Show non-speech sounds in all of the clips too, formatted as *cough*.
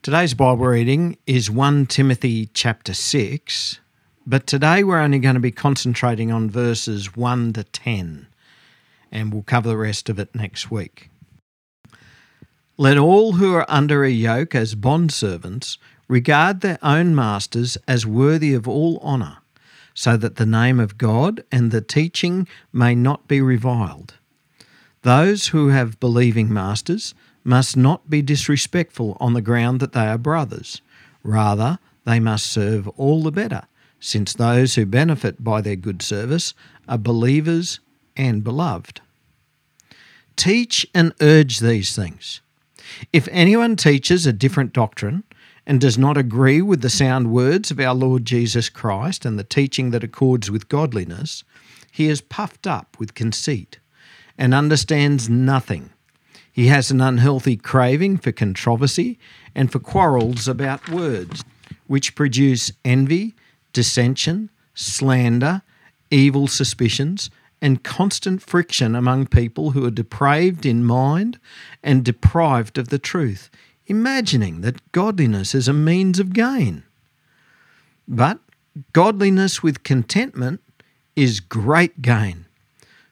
Today's Bible reading is 1 Timothy chapter 6, but today we're only going to be concentrating on verses 1 to 10, and we'll cover the rest of it next week. Let all who are under a yoke as bondservants regard their own masters as worthy of all honour, so that the name of God and the teaching may not be reviled. Those who have believing masters must not be disrespectful on the ground that they are brothers. Rather, they must serve all the better, since those who benefit by their good service are believers and beloved. Teach and urge these things. If anyone teaches a different doctrine and does not agree with the sound words of our Lord Jesus Christ and the teaching that accords with godliness, he is puffed up with conceit and understands nothing. He has an unhealthy craving for controversy and for quarrels about words, which produce envy, dissension, slander, evil suspicions, and constant friction among people who are depraved in mind and deprived of the truth, imagining that godliness is a means of gain. But godliness with contentment is great gain.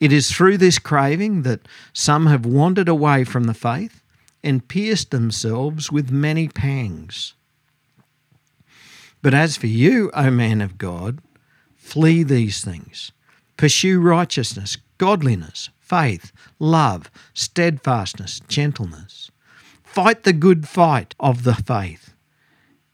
It is through this craving that some have wandered away from the faith and pierced themselves with many pangs. But as for you, O man of God, flee these things. Pursue righteousness, godliness, faith, love, steadfastness, gentleness. Fight the good fight of the faith.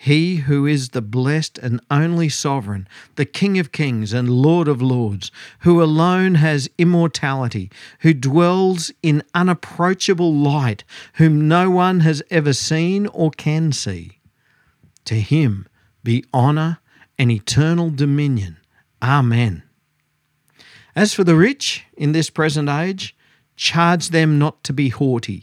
He who is the blessed and only sovereign, the King of kings and Lord of lords, who alone has immortality, who dwells in unapproachable light, whom no one has ever seen or can see. To him be honour and eternal dominion. Amen. As for the rich in this present age, charge them not to be haughty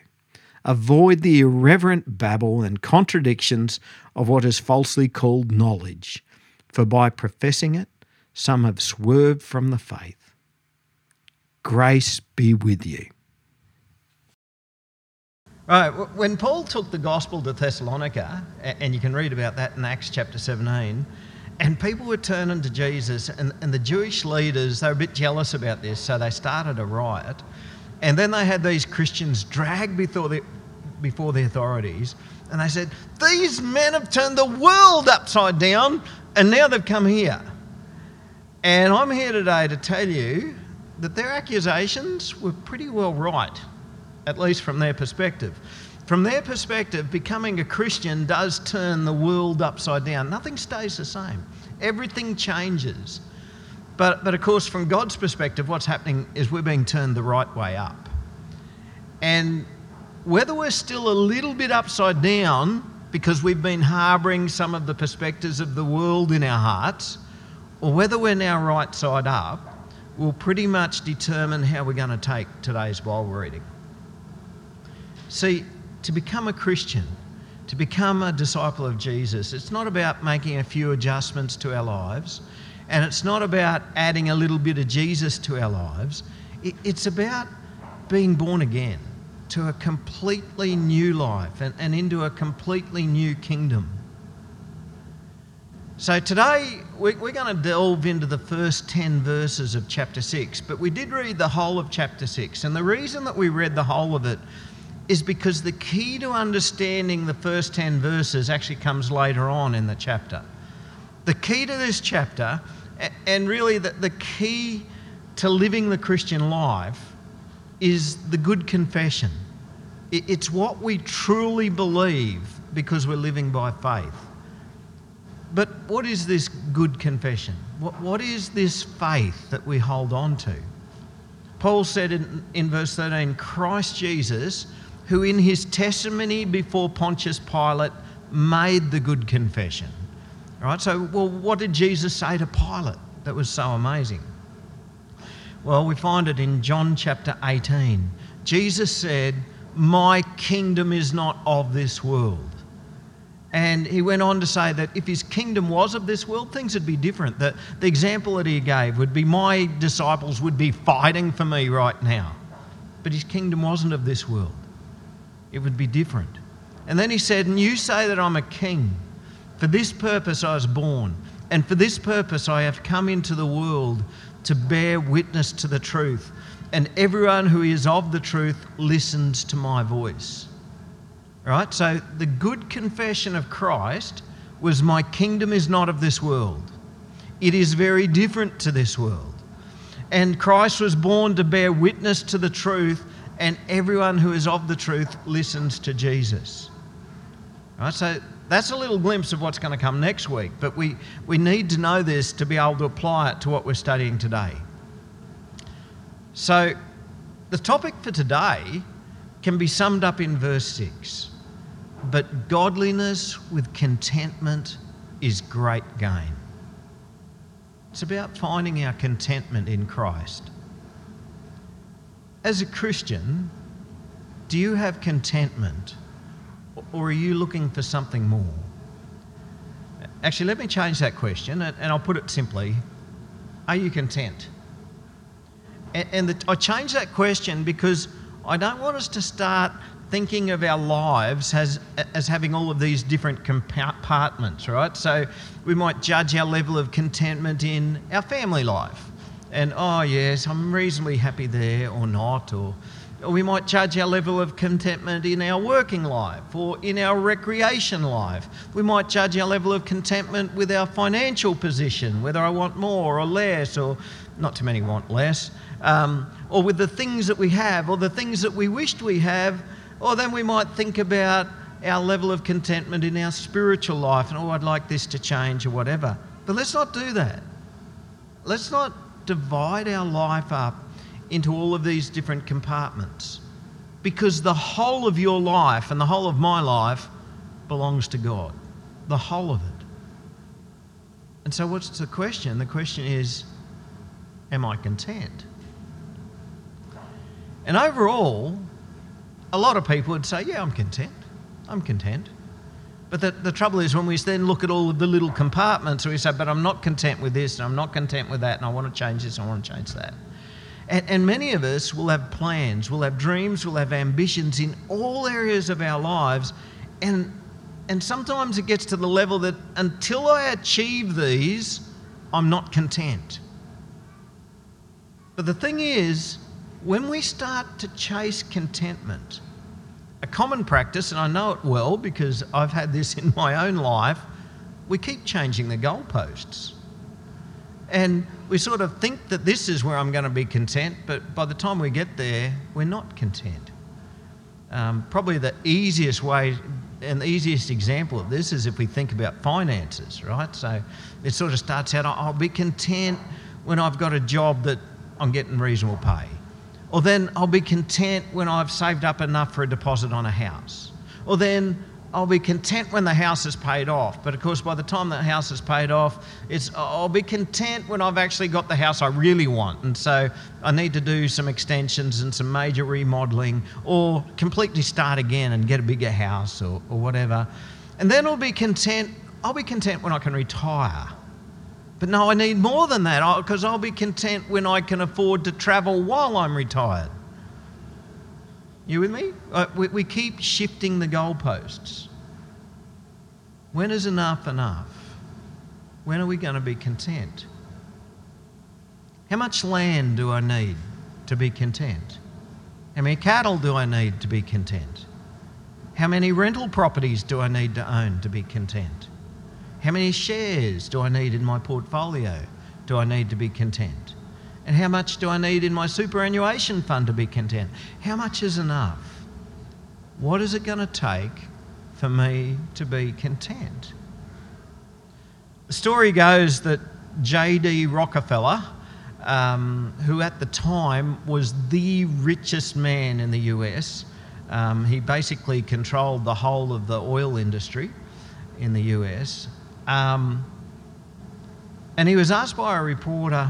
Avoid the irreverent babble and contradictions of what is falsely called knowledge, for by professing it, some have swerved from the faith. Grace be with you. Right, when Paul took the gospel to Thessalonica, and you can read about that in Acts chapter 17, and people were turning to Jesus, and, and the Jewish leaders, they were a bit jealous about this, so they started a riot. And then they had these Christians dragged before the, before the authorities, and they said, These men have turned the world upside down, and now they've come here. And I'm here today to tell you that their accusations were pretty well right, at least from their perspective. From their perspective, becoming a Christian does turn the world upside down. Nothing stays the same, everything changes. But, but of course, from God's perspective, what's happening is we're being turned the right way up. And whether we're still a little bit upside down because we've been harbouring some of the perspectives of the world in our hearts, or whether we're now right side up, will pretty much determine how we're going to take today's Bible reading. See, to become a Christian, to become a disciple of Jesus, it's not about making a few adjustments to our lives, and it's not about adding a little bit of Jesus to our lives. It's about being born again to a completely new life and, and into a completely new kingdom. So today we're going to delve into the first 10 verses of chapter 6, but we did read the whole of chapter 6. And the reason that we read the whole of it is because the key to understanding the first 10 verses actually comes later on in the chapter. The key to this chapter, and really the, the key to living the Christian life, is the good confession. It's what we truly believe because we're living by faith. But what is this good confession? What, what is this faith that we hold on to? Paul said in, in verse 13 Christ Jesus who in his testimony before Pontius Pilate made the good confession. Right, so, well, what did Jesus say to Pilate that was so amazing? Well, we find it in John chapter 18. Jesus said, My kingdom is not of this world. And he went on to say that if his kingdom was of this world, things would be different. That the example that he gave would be my disciples would be fighting for me right now. But his kingdom wasn't of this world it would be different. And then he said, And you say that I'm a king. For this purpose I was born, and for this purpose I have come into the world to bear witness to the truth. And everyone who is of the truth listens to my voice. Right? So the good confession of Christ was, My kingdom is not of this world, it is very different to this world. And Christ was born to bear witness to the truth and everyone who is of the truth listens to Jesus. Right, so that's a little glimpse of what's going to come next week, but we, we need to know this to be able to apply it to what we're studying today. So, the topic for today can be summed up in verse 6 But godliness with contentment is great gain. It's about finding our contentment in Christ as a Christian, do you have contentment or are you looking for something more? Actually, let me change that question and I'll put it simply Are you content? And I change that question because I don't want us to start thinking of our lives as, as having all of these different compartments, right? So we might judge our level of contentment in our family life and oh yes, I'm reasonably happy there or not, or we might judge our level of contentment in our working life or in our recreation life. We might judge our level of contentment with our financial position, whether I want more or less, or not too many want less, um, or with the things that we have or the things that we wished we have, or then we might think about our level of contentment in our spiritual life and oh, I'd like this to change or whatever. But let's not do that. Let's not divide our life up into all of these different compartments because the whole of your life and the whole of my life belongs to God. The whole of it. And so, what's the question? The question is Am I content? And overall, a lot of people would say, Yeah, I'm content. I'm content. But the, the trouble is when we then look at all of the little compartments, we say, but I'm not content with this, and I'm not content with that, and I want to change this, and I want to change that. And, and many of us will have plans, will have dreams, will have ambitions in all areas of our lives. And, and sometimes it gets to the level that until I achieve these, I'm not content. But the thing is, when we start to chase contentment, a common practice, and I know it well because I've had this *laughs* in my own life, we keep changing the goalposts. And we sort of think that this is where I'm going to be content, but by the time we get there, we're not content. Um, probably the easiest way and the easiest example of this is if we think about finances, right? So it sort of starts out I'll be content when I've got a job that I'm getting reasonable pay. Or then I'll be content when I've saved up enough for a deposit on a house. Or then I'll be content when the house is paid off. But of course, by the time the house is paid off, it's I'll be content when I've actually got the house I really want. And so I need to do some extensions and some major remodeling or completely start again and get a bigger house or, or whatever. And then I'll be content. I'll be content when I can retire. But no, I need more than that because I'll be content when I can afford to travel while I'm retired. You with me? Uh, we, we keep shifting the goalposts. When is enough enough? When are we going to be content? How much land do I need to be content? How many cattle do I need to be content? How many rental properties do I need to own to be content? How many shares do I need in my portfolio? Do I need to be content? And how much do I need in my superannuation fund to be content? How much is enough? What is it going to take for me to be content? The story goes that J.D. Rockefeller, um, who at the time was the richest man in the US, um, he basically controlled the whole of the oil industry in the US. Um, and he was asked by a reporter,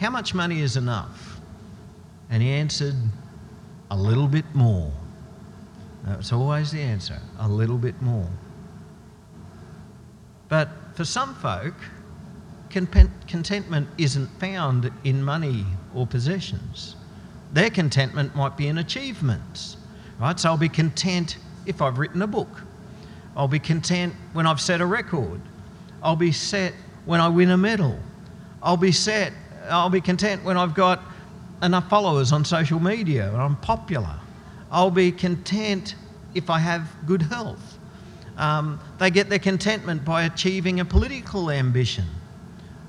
how much money is enough? And he answered, A little bit more. That's always the answer a little bit more. But for some folk, contentment isn't found in money or possessions. Their contentment might be in achievements, right? So I'll be content if I've written a book. I'll be content when I've set a record. I'll be set when I win a medal. I'll be set I'll be content when I've got enough followers on social media and I'm popular. I'll be content if I have good health. Um, they get their contentment by achieving a political ambition,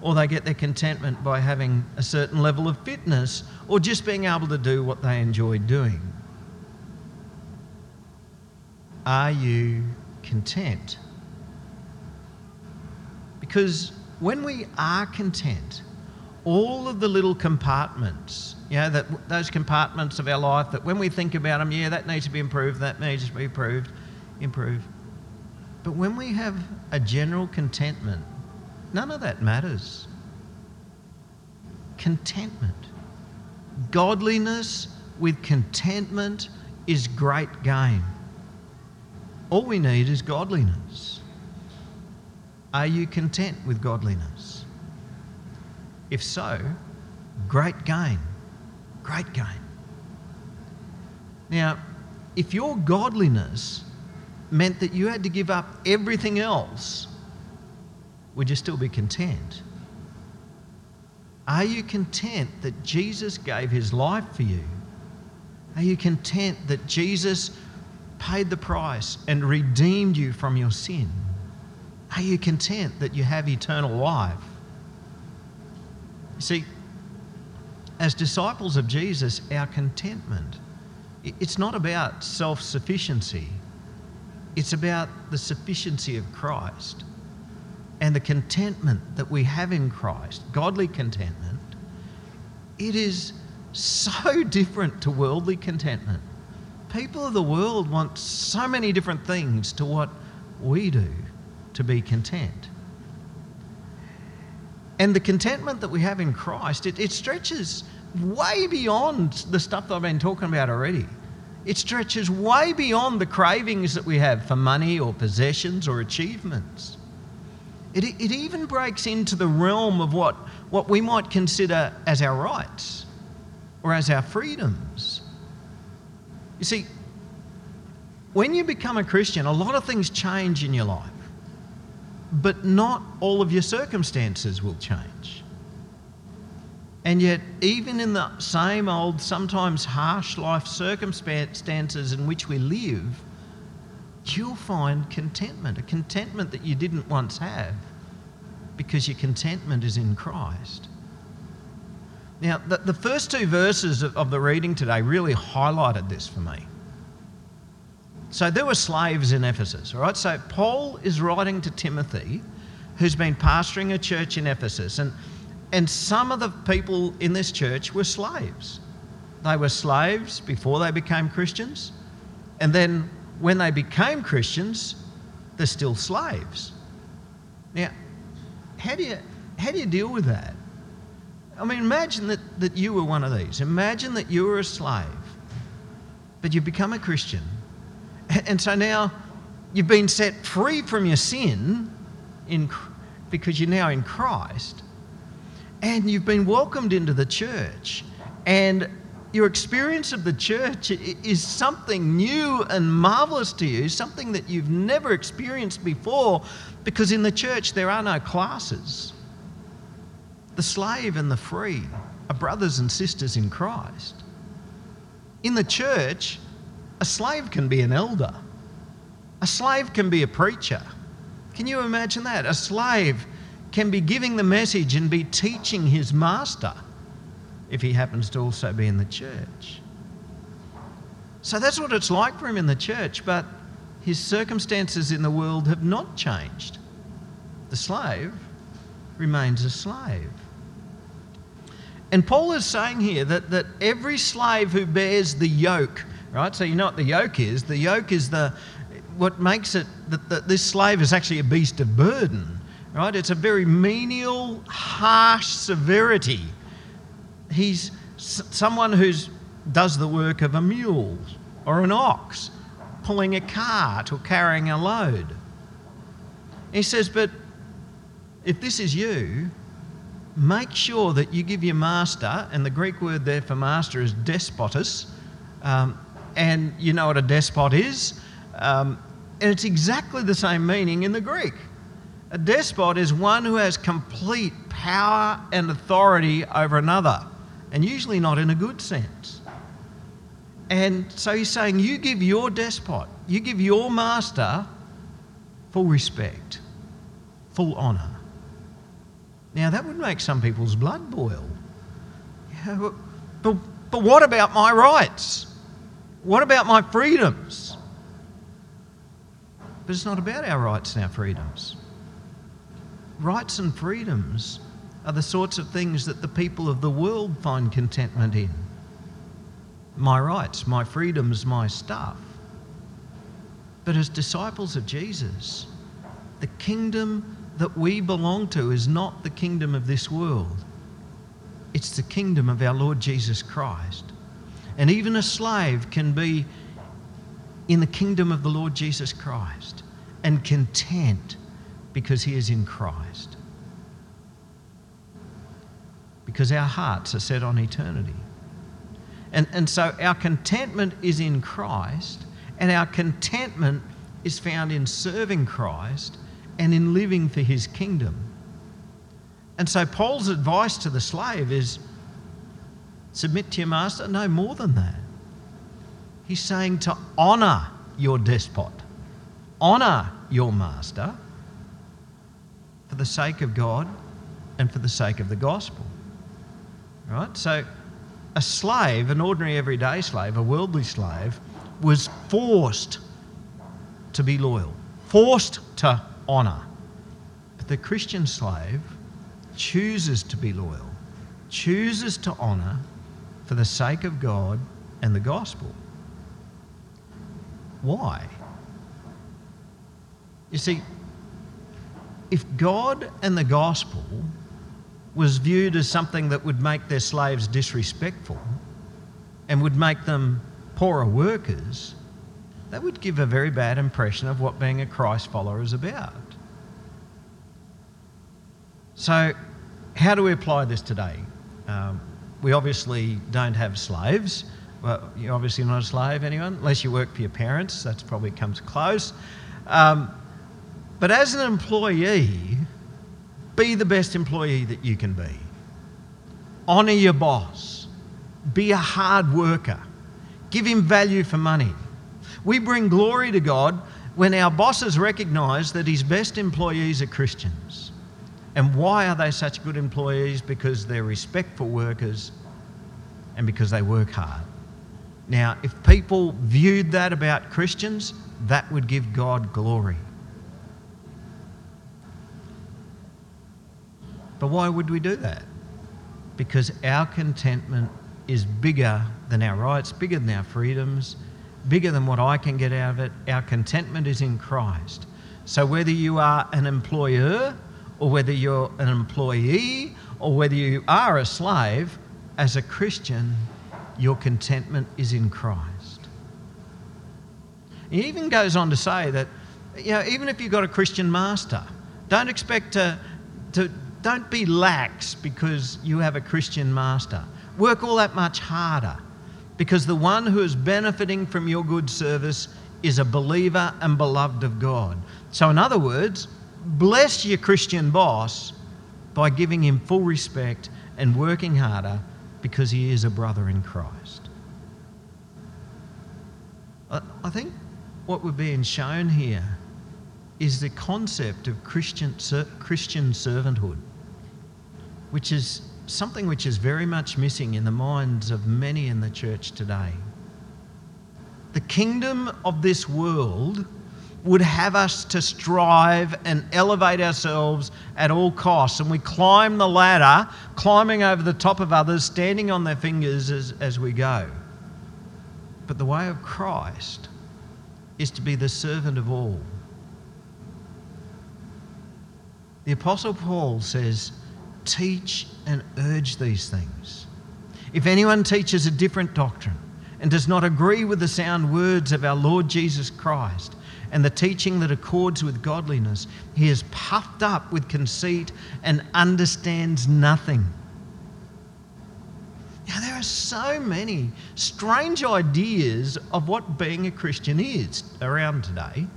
or they get their contentment by having a certain level of fitness, or just being able to do what they enjoy doing. Are you content? Because when we are content, all of the little compartments, you know, that, those compartments of our life that when we think about them, yeah, that needs to be improved, that needs to be improved, improved. But when we have a general contentment, none of that matters. Contentment. Godliness with contentment is great gain. All we need is godliness. Are you content with godliness? If so, great gain. Great gain. Now, if your godliness meant that you had to give up everything else, would you still be content? Are you content that Jesus gave his life for you? Are you content that Jesus paid the price and redeemed you from your sin? Are you content that you have eternal life? See, as disciples of Jesus, our contentment, it's not about self sufficiency, it's about the sufficiency of Christ and the contentment that we have in Christ, godly contentment. It is so *laughs* different to worldly contentment. People of the world want so many different things to what we do to be content. And the contentment that we have in Christ, it, it stretches way beyond the stuff that I've been talking about already. It stretches way beyond the cravings that we have for money or possessions or achievements. It, it even breaks into the realm of what, what we might consider as our rights or as our freedoms. You see, when you become a Christian, a lot of things change in your life but not all of your circumstances will change. And yet, even in the same old, sometimes harsh life circumstances in which we live, you'll find contentment, a contentment that you didn't once have because your contentment is in Christ. Now, the, the first two verses of, of the reading today really highlighted this for me. So there were slaves in Ephesus, all right? So Paul is writing to Timothy, who's been pastoring a church in Ephesus, and, and some of the people in this church were slaves. They were slaves before they became Christians, and then when they became Christians, they're still slaves. Now, how do you, how do you deal with that? I mean, imagine that, that you were one of these. Imagine that you were a slave, but you've become a Christian. *laughs* And so now you've been set free from your sin in, because you're now in Christ, and you've been welcomed into the church. And your experience of the church is something new and marvelous to you, something that you've never experienced before, because in the church there are no classes. The slave and the free are brothers and sisters in Christ. In the church, a slave can be an elder, a slave can be a preacher. Can you imagine that? A slave can be giving the message and be teaching his master if he happens to also be in the church. So that's what it's like for him in the church, but his circumstances in the world have not changed. The slave remains a slave. And Paul is saying here that, that every slave who bears the yoke, right? So you know what the yoke is? The yoke is the what makes it that, that this slave is actually a beast of burden, right? It's a very menial, harsh severity he's someone who does the work of a mule or an ox, pulling a cart or carrying a load. He says, But if this is you, make sure that you give your master, and the Greek word there for master is despotos, um, and you know what a despot is, um, and it's exactly the same meaning in the Greek. A despot is one who has complete power and authority over another and usually not in a good sense. And so he's saying, You give your despot, you give your master full respect, full honour. Now, that would make some people's blood boil. Yeah, but, but, but what about my rights? What about my freedoms? But it's not about our rights and our freedoms. Rights and freedoms are the sorts of things that the people of the world find contentment in. My rights, my freedoms, my stuff. But as disciples of Jesus, the kingdom that we belong to is not the kingdom of this world. It's the kingdom of our Lord Jesus Christ. And even a slave can be in the kingdom of the Lord Jesus Christ and content because he is in Christ because our hearts are set on eternity. And, and so our contentment is in Christ, and our contentment is found in serving Christ and in living for his kingdom. And so Paul's advice to the slave is submit to your master. No, more than that. He's saying to honour your despot, honour your master for the sake of God and for the sake of the gospel. Right? So, a slave, an ordinary everyday slave, a worldly slave, was forced to be loyal, forced to honour. But the Christian slave chooses to be loyal, chooses to honour for the sake of God and the gospel. Why? You see, if God and the gospel was viewed as something that would make their slaves disrespectful and would make them poorer workers, that would give a very bad impression of what being a Christ follower is about. So, how do we apply this today? Um, we obviously don't have slaves. Well, you're obviously not a slave, anyone, unless you work for your parents. That's probably comes close. Um, but as an employee, be the best employee that you can be. Honour your boss. Be a hard worker. Give him value for money. We bring glory to God when our bosses recognise that his best employees are Christians. And why are they such good employees? Because they're respectful workers and because they work hard. Now, if people viewed that about Christians, that would give God glory. But why would we do that? Because our contentment is bigger than our rights, bigger than our freedoms, bigger than what I can get out of it. Our contentment is in Christ. So whether you are an employer or whether you're an employee or whether you are a slave, as a Christian, your contentment is in Christ. He even goes on to say that, you know, even if you've got a Christian master, don't expect to, to don't be lax because you have a Christian master. Work all that much harder because the one who is benefiting from your good service is a believer and beloved of God. So, in other words, bless your Christian boss by giving him full respect and working harder because he is a brother in Christ. I think what we're being shown here is the concept of Christian, Christian servanthood, which is something which is very much missing in the minds of many in the church today. The kingdom of this world would have us to strive and elevate ourselves at all costs. And we climb the ladder, climbing over the top of others, standing on their fingers as, as we go. But the way of Christ is to be the servant of all. The Apostle Paul says, Teach and urge these things. If anyone teaches a different doctrine and does not agree with the sound words of our Lord Jesus Christ, and the teaching that accords with godliness. He is puffed up with conceit and understands nothing. Now, there are so many strange ideas of what being a Christian is around today.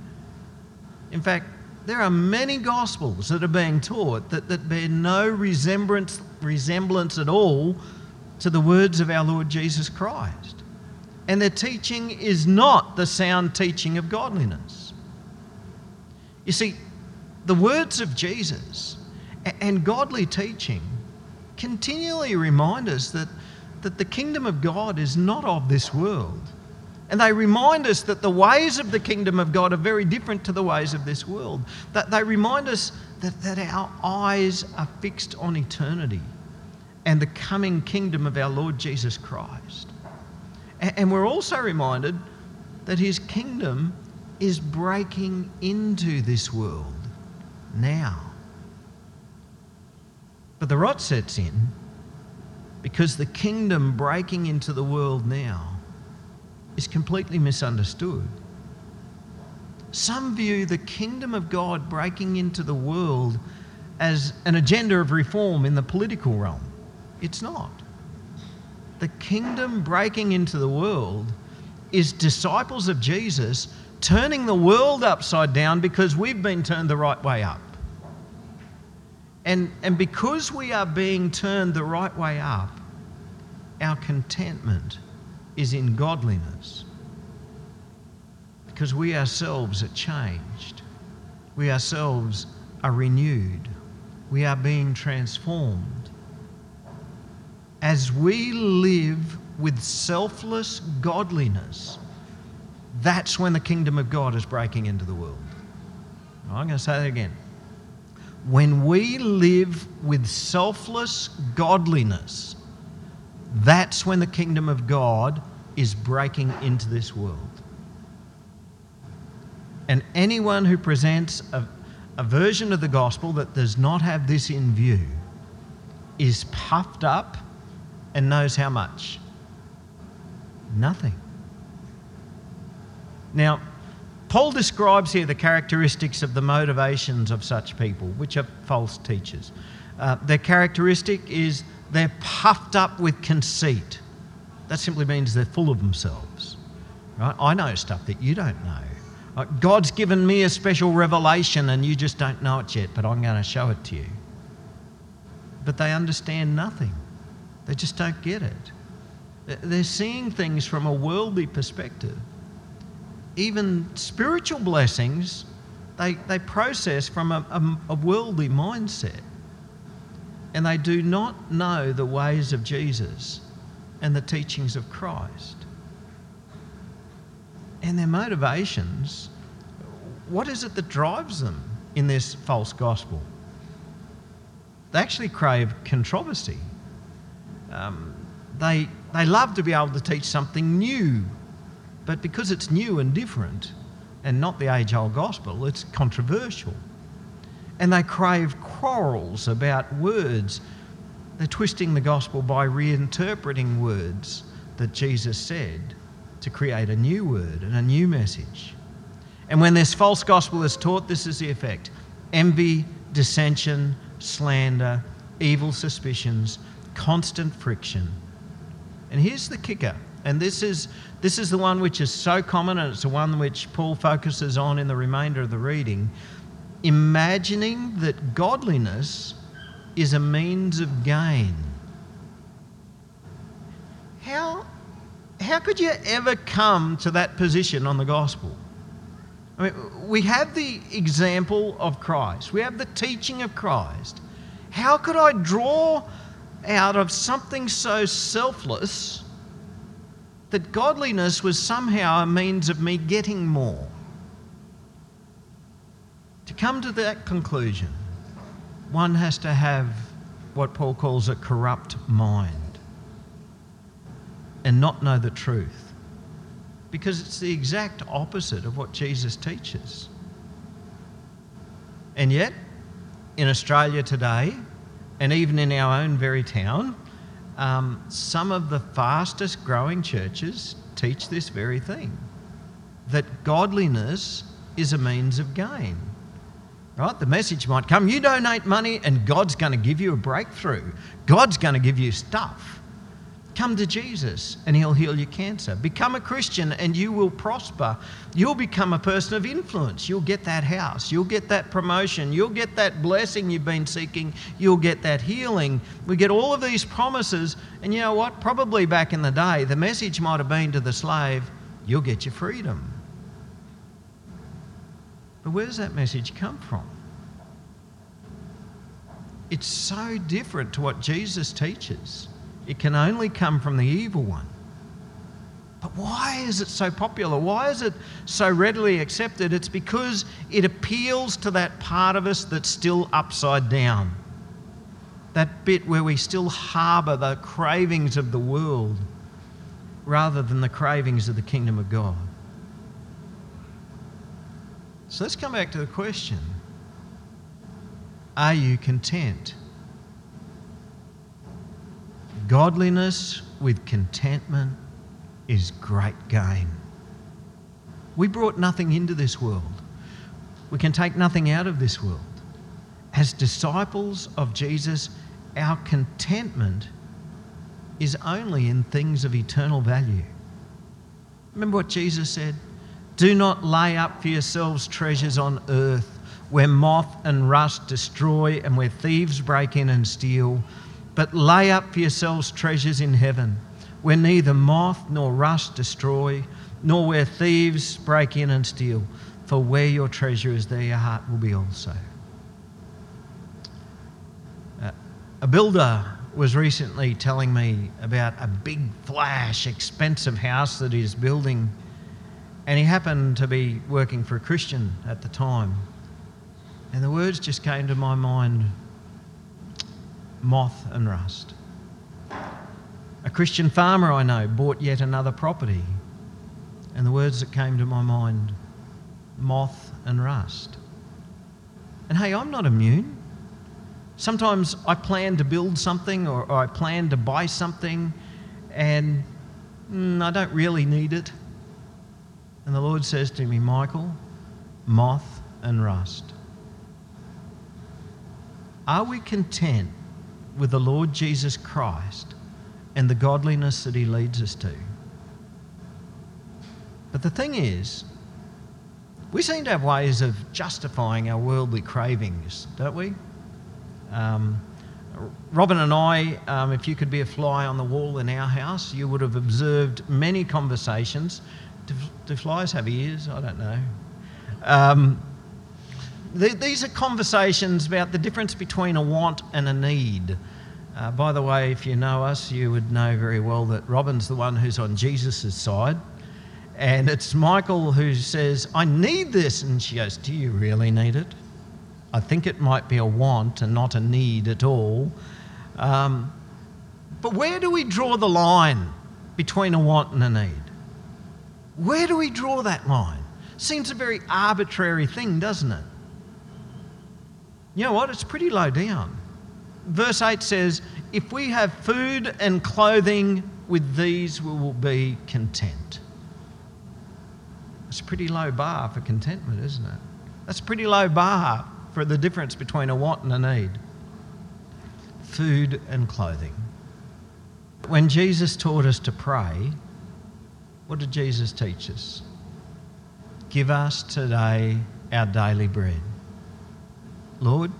In fact, there are many gospels that are being taught that, that bear no resemblance, resemblance at all to the words of our Lord Jesus Christ. And their teaching is not the sound teaching of godliness. You see, the words of Jesus and godly teaching continually remind us that, that the kingdom of God is not of this world. And they remind us that the ways of the kingdom of God are very different to the ways of this world. That they remind us that, that our eyes are fixed on eternity and the coming kingdom of our Lord Jesus Christ. And we're also reminded that his kingdom is breaking into this world now. But the rot sets in because the kingdom breaking into the world now is completely misunderstood. Some view the kingdom of God breaking into the world as an agenda of reform in the political realm. It's not. The kingdom breaking into the world is disciples of Jesus turning the world upside down because we've been turned the right way up. And, and because we are being turned the right way up, our contentment is in godliness. Because we ourselves are changed, we ourselves are renewed, we are being transformed. As we live with selfless godliness, that's when the kingdom of God is breaking into the world. I'm going to say that again. When we live with selfless godliness, that's when the kingdom of God is breaking into this world. And anyone who presents a, a version of the gospel that does not have this in view is puffed up and knows how much? Nothing. Now, Paul describes here the characteristics of the motivations of such people, which are false teachers. Uh, their characteristic is they're puffed up with conceit. That simply means they're full of themselves. Right? I know stuff that you don't know. Uh, God's given me a special revelation and you just don't know it yet, but I'm going to show it to you. But they understand nothing, they just don't get it. They're seeing things from a worldly perspective even spiritual blessings, they, they process from a, a, a worldly mindset. And they do not know the ways of Jesus and the teachings of Christ. And their motivations, what is it that drives them in this false gospel? They actually crave controversy. Um, they, they love to be able to teach something new But because it's new and different and not the age old gospel, it's controversial. And they crave quarrels about words. They're twisting the gospel by reinterpreting words that Jesus said to create a new word and a new message. And when this false gospel is taught, this is the effect envy, dissension, slander, evil suspicions, constant friction. And here's the kicker, and this is, this is the one which is so common, and it's the one which Paul focuses on in the remainder of the reading imagining that godliness is a means of gain. How, how could you ever come to that position on the gospel? I mean, we have the example of Christ, we have the teaching of Christ. How could I draw out of something so selfless that godliness was somehow a means of me getting more? To come to that conclusion, one has to have what Paul calls a corrupt mind and not know the truth because it's the exact opposite of what Jesus teaches. And yet, in Australia today, and even in our own very town, um, some of the fastest growing churches teach this very thing that godliness is a means of gain. Right? The message might come you donate money, and God's going to give you a breakthrough, God's going to give you stuff. Come to Jesus and He'll heal your cancer. Become a Christian and you will prosper. You'll become a person of influence. You'll get that house. You'll get that promotion. You'll get that blessing you've been seeking. You'll get that healing. We get all of these promises. And you know what? Probably back in the day, the message might have been to the slave, you'll get your freedom. But where does that message come from? It's so different to what Jesus teaches. It can only come from the evil one. But why is it so popular? Why is it so readily accepted? It's because it appeals to that part of us that's still upside down. That bit where we still harbour the cravings of the world rather than the cravings of the kingdom of God. So let's come back to the question Are you content? Godliness with contentment is great gain. We brought nothing into this world. We can take nothing out of this world. As disciples of Jesus, our contentment is only in things of eternal value. Remember what Jesus said? Do not lay up for yourselves treasures on earth where moth and rust destroy and where thieves break in and steal but lay up for yourselves treasures in heaven, where neither moth nor rust destroy, nor where thieves break in and steal. For where your treasure is, there your heart will be also. Uh, a builder was recently telling me about a big, flash, expensive house that he's building, and he happened to be working for a Christian at the time. And the words just came to my mind moth and rust. A Christian farmer I know bought yet another property, and the words that came to my mind moth and rust. And hey, I'm not immune. Sometimes I plan to build something or, or I plan to buy something and mm, I don't really need it. And the Lord says to me, Michael, moth and rust. Are we content with the Lord Jesus Christ and the godliness that he leads us to. But the thing is, we seem to have ways of justifying our worldly cravings, don't we? Um, Robin and I, um, if you could be a fly on the wall in our house, you would have observed many conversations. Do, do flies have ears? I don't know. Um, these are conversations about the difference between a want and a need. Uh, by the way, if you know us, you would know very well that Robin's the one who's on Jesus' side. And it's Michael who says, I need this. And she goes, Do you really need it? I think it might be a want and not a need at all. Um, but where do we draw the line between a want and a need? Where do we draw that line? Seems a very arbitrary thing, doesn't it? You know what? It's pretty low down. Verse 8 says, If we have food and clothing, with these we will be content. It's a pretty low bar for contentment, isn't it? That's a pretty low bar for the difference between a want and a need. Food and clothing. When Jesus taught us to pray, what did Jesus teach us? Give us today our daily bread. Lord,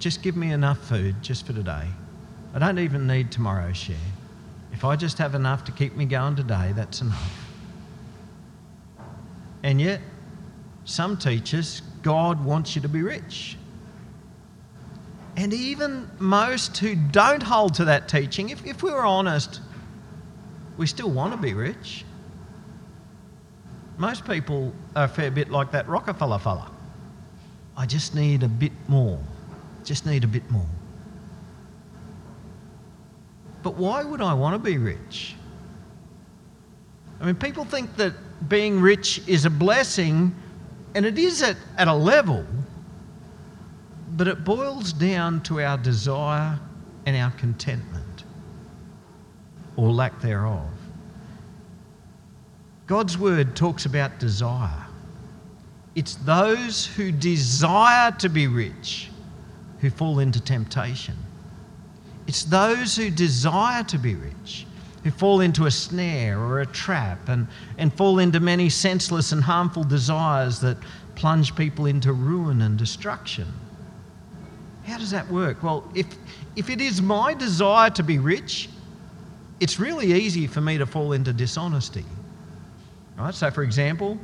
just give me enough food just for today. I don't even need tomorrow's share. If I just have enough to keep me going today, that's enough. And yet, some teachers, God wants you to be rich. And even most who don't hold to that teaching, if, if we were honest, we still want to be rich. Most people are a fair bit like that Rockefeller fella. I just need a bit more. Just need a bit more. But why would I want to be rich? I mean, people think that being rich is a blessing, and it is at, at a level, but it boils down to our desire and our contentment, or lack thereof. God's word talks about desire. It's those who desire to be rich who fall into temptation. It's those who desire to be rich who fall into a snare or a trap and, and fall into many senseless and harmful desires that plunge people into ruin and destruction. How does that work? Well, if, if it is my desire to be rich, it's really easy for me to fall into dishonesty. Right? So, for example,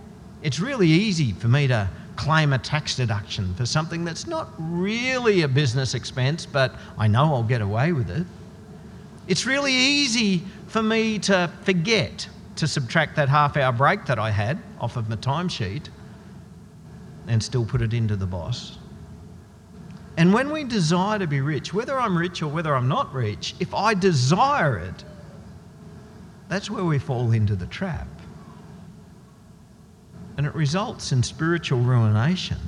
it's really easy for me to claim a tax deduction for something that's not really a business expense, but I know I'll get away with it. It's really easy for me to forget to subtract that half hour break that I had off of my timesheet and still put it into the boss. And when we desire to be rich, whether I'm rich or whether I'm not rich, if I desire it, that's where we fall into the trap and it results in spiritual ruination,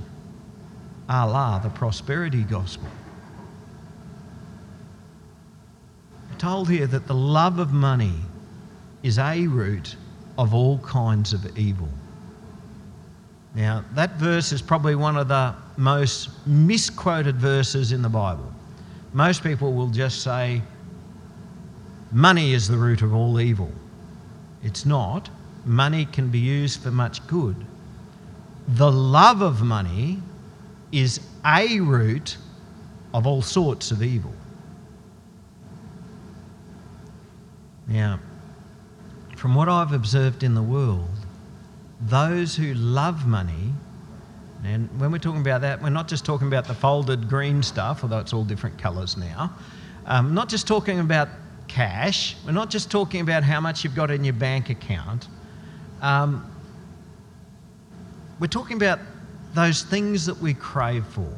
a la the prosperity gospel. We're told here that the love of money is a root of all kinds of evil. Now, that verse is probably one of the most misquoted verses in the Bible. Most people will just say, money is the root of all evil. It's not money can be used for much good. The love of money is a root of all sorts of evil. Now, from what I've observed in the world, those who love money, and when we're talking about that, we're not just talking about the folded green stuff, although it's all different colours now. Um, not just talking about cash. We're not just talking about how much you've got in your bank account. Um, we're talking about those things that we crave for,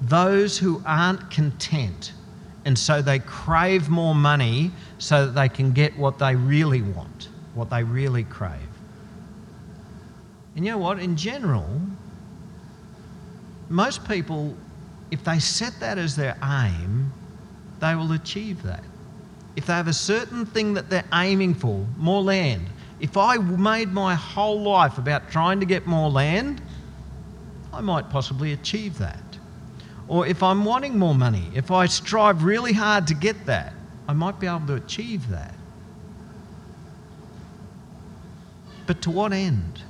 those who aren't content, and so they crave more money so that they can get what they really want, what they really crave. And you know what? In general, most people, if they set that as their aim, they will achieve that. If they have a certain thing that they're aiming for, more land, if I made my whole life about trying to get more land, I might possibly achieve that. Or if I'm wanting more money, if I strive really hard to get that, I might be able to achieve that. But to what end?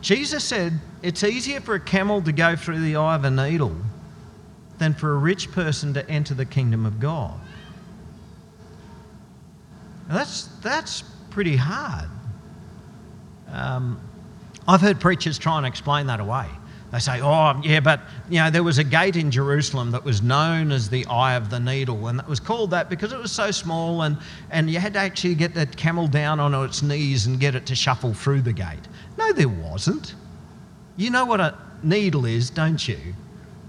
Jesus said it's easier for a camel to go through the eye of a needle than for a rich person to enter the kingdom of God. Now that's, that's pretty hard. Um, I've heard preachers try and explain that away. They say, oh, yeah, but you know, there was a gate in Jerusalem that was known as the Eye of the Needle, and it was called that because it was so small, and, and you had to actually get that camel down on its knees and get it to shuffle through the gate. No, there wasn't. You know what a needle is, don't you?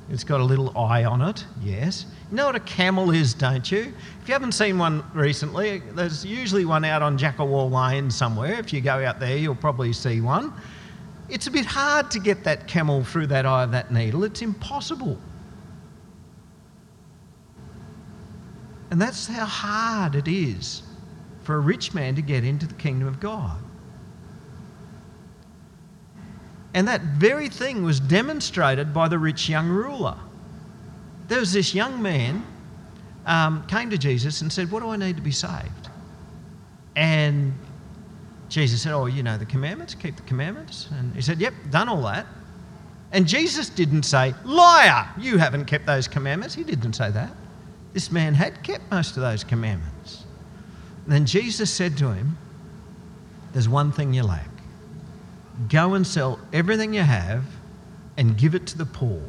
It's got a little eye on it, yes. You know what a camel is, don't you? If you haven't seen one recently, there's usually one out on Jackawall Lane somewhere. If you go out there, you'll probably see one. It's a bit hard to get that camel through that eye of that needle, it's impossible. And that's how hard it is for a rich man to get into the kingdom of God. And that very thing was demonstrated by the rich young ruler. There was this young man um, came to Jesus and said, "What do I need to be saved?" And Jesus said, "Oh, you know the commandments. Keep the commandments." And he said, "Yep, done all that." And Jesus didn't say, "Liar, you haven't kept those commandments." He didn't say that. This man had kept most of those commandments. And then Jesus said to him, There's one thing you lack. Go and sell everything you have and give it to the poor.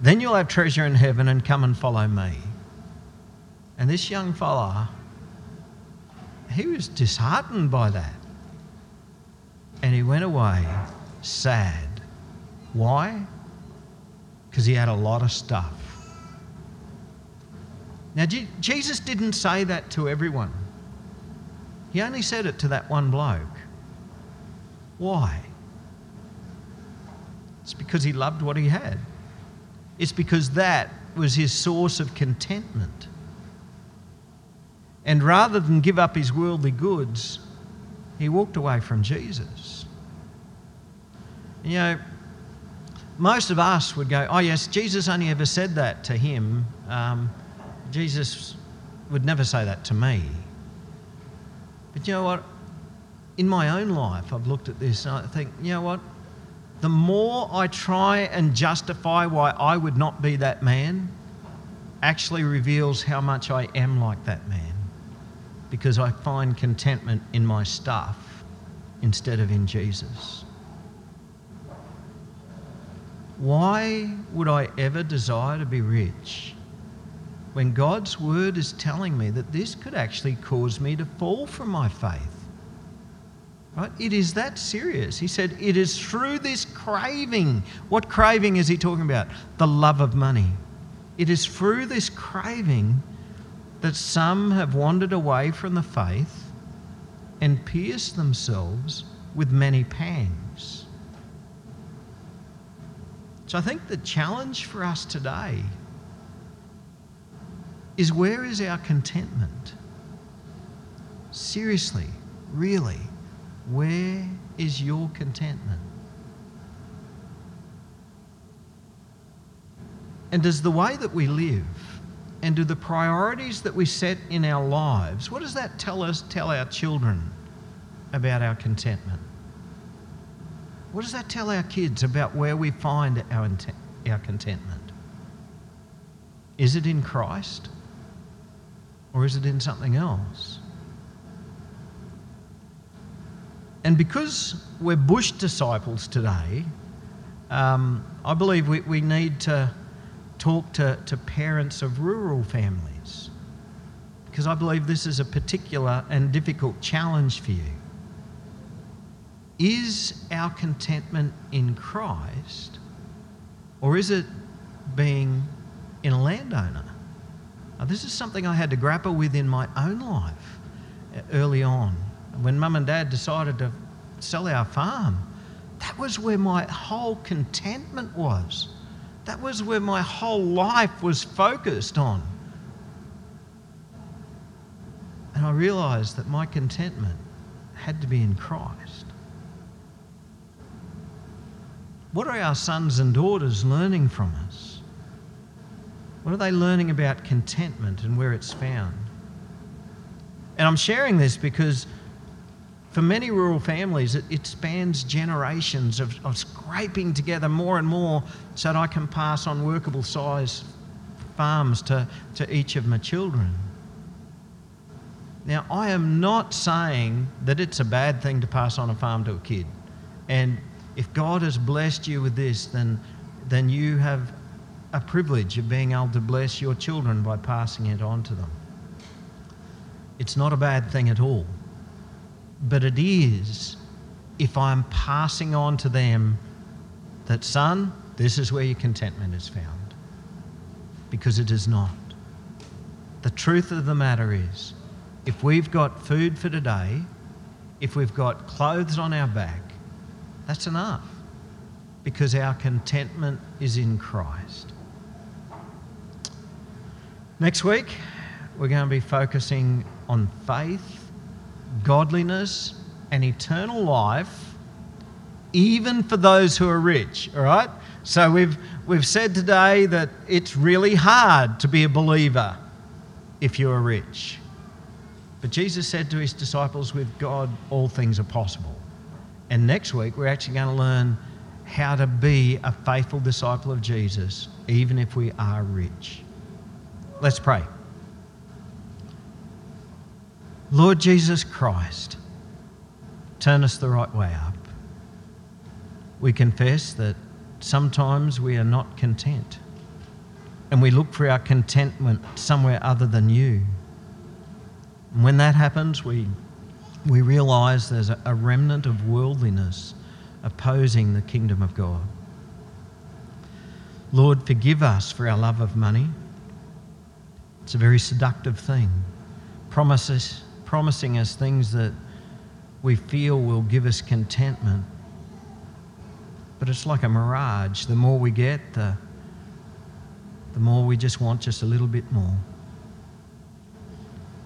Then you'll have treasure in heaven and come and follow me. And this young fella, he was disheartened by that. And he went away sad. Why? Because he had a lot of stuff. Now, Jesus didn't say that to everyone, he only said it to that one bloke. Why? It's because he loved what he had. It's because that was his source of contentment. And rather than give up his worldly goods, he walked away from Jesus. You know, most of us would go, Oh, yes, Jesus only ever said that to him. Um, Jesus would never say that to me. But you know what? In my own life, I've looked at this and I think, you know what? The more I try and justify why I would not be that man, actually reveals how much I am like that man. Because I find contentment in my stuff instead of in Jesus. Why would I ever desire to be rich when God's word is telling me that this could actually cause me to fall from my faith. Right? It is that serious. He said, It is through this craving. What craving is he talking about? The love of money. It is through this craving that some have wandered away from the faith and pierced themselves with many pangs. So I think the challenge for us today is where is our contentment? Seriously, really, where is your contentment? And does the way that we live and do the priorities that we set in our lives, what does that tell us, tell our children about our contentment? What does that tell our kids about where we find our, our contentment? Is it in Christ? Or is it in something else? And because we're bush disciples today, um, I believe we, we need to talk to, to parents of rural families because I believe this is a particular and difficult challenge for you. Is our contentment in Christ or is it being in a landowner? Now, this is something I had to grapple with in my own life uh, early on. When mum and dad decided to sell our farm, that was where my whole contentment was. That was where my whole life was focused on. And I realised that my contentment had to be in Christ. What are our sons and daughters learning from us? What are they learning about contentment and where it's found? And I'm sharing this because for many rural families, it, it spans generations of, of, scraping together more and more so that I can pass on workable size farms to, to each of my children. Now, I am not saying that it's a bad thing to pass on a farm to a kid. And if God has blessed you with this, then, then you have a privilege of being able to bless your children by passing it on to them. It's not a bad thing at all. But it is if I'm passing on to them that, son, this is where your contentment is found. Because it is not. The truth of the matter is, if we've got food for today, if we've got clothes on our back, that's enough. Because our contentment is in Christ. Next week, we're going to be focusing on faith, godliness, and eternal life, even for those who are rich. All right? So we've, we've said today that it's really hard to be a believer if you're rich. But Jesus said to his disciples, with God, all things are possible. And next week, we're actually going to learn how to be a faithful disciple of Jesus, even if we are rich. Let's pray. Lord Jesus Christ, turn us the right way up. We confess that sometimes we are not content and we look for our contentment somewhere other than you. And when that happens, we, we realize there's a, a remnant of worldliness opposing the kingdom of God. Lord, forgive us for our love of money. It's a very seductive thing. Promises, promising us things that we feel will give us contentment. But it's like a mirage. The more we get, the, the more we just want just a little bit more.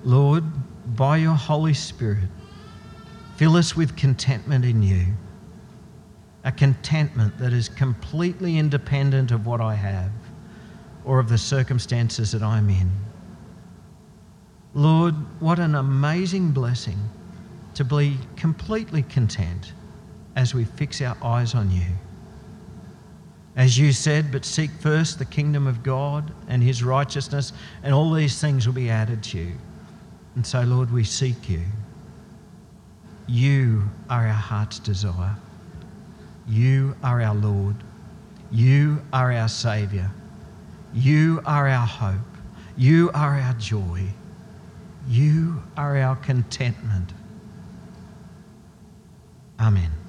Lord, by your Holy Spirit, fill us with contentment in you. A contentment that is completely independent of what I have or of the circumstances that I'm in. Lord, what an amazing blessing to be completely content as we fix our eyes on you. As you said, but seek first the kingdom of God and his righteousness, and all these things will be added to you. And so, Lord, we seek you. You are our heart's desire. You are our Lord. You are our Saviour. You are our hope. You are our joy. You are our contentment. Amen.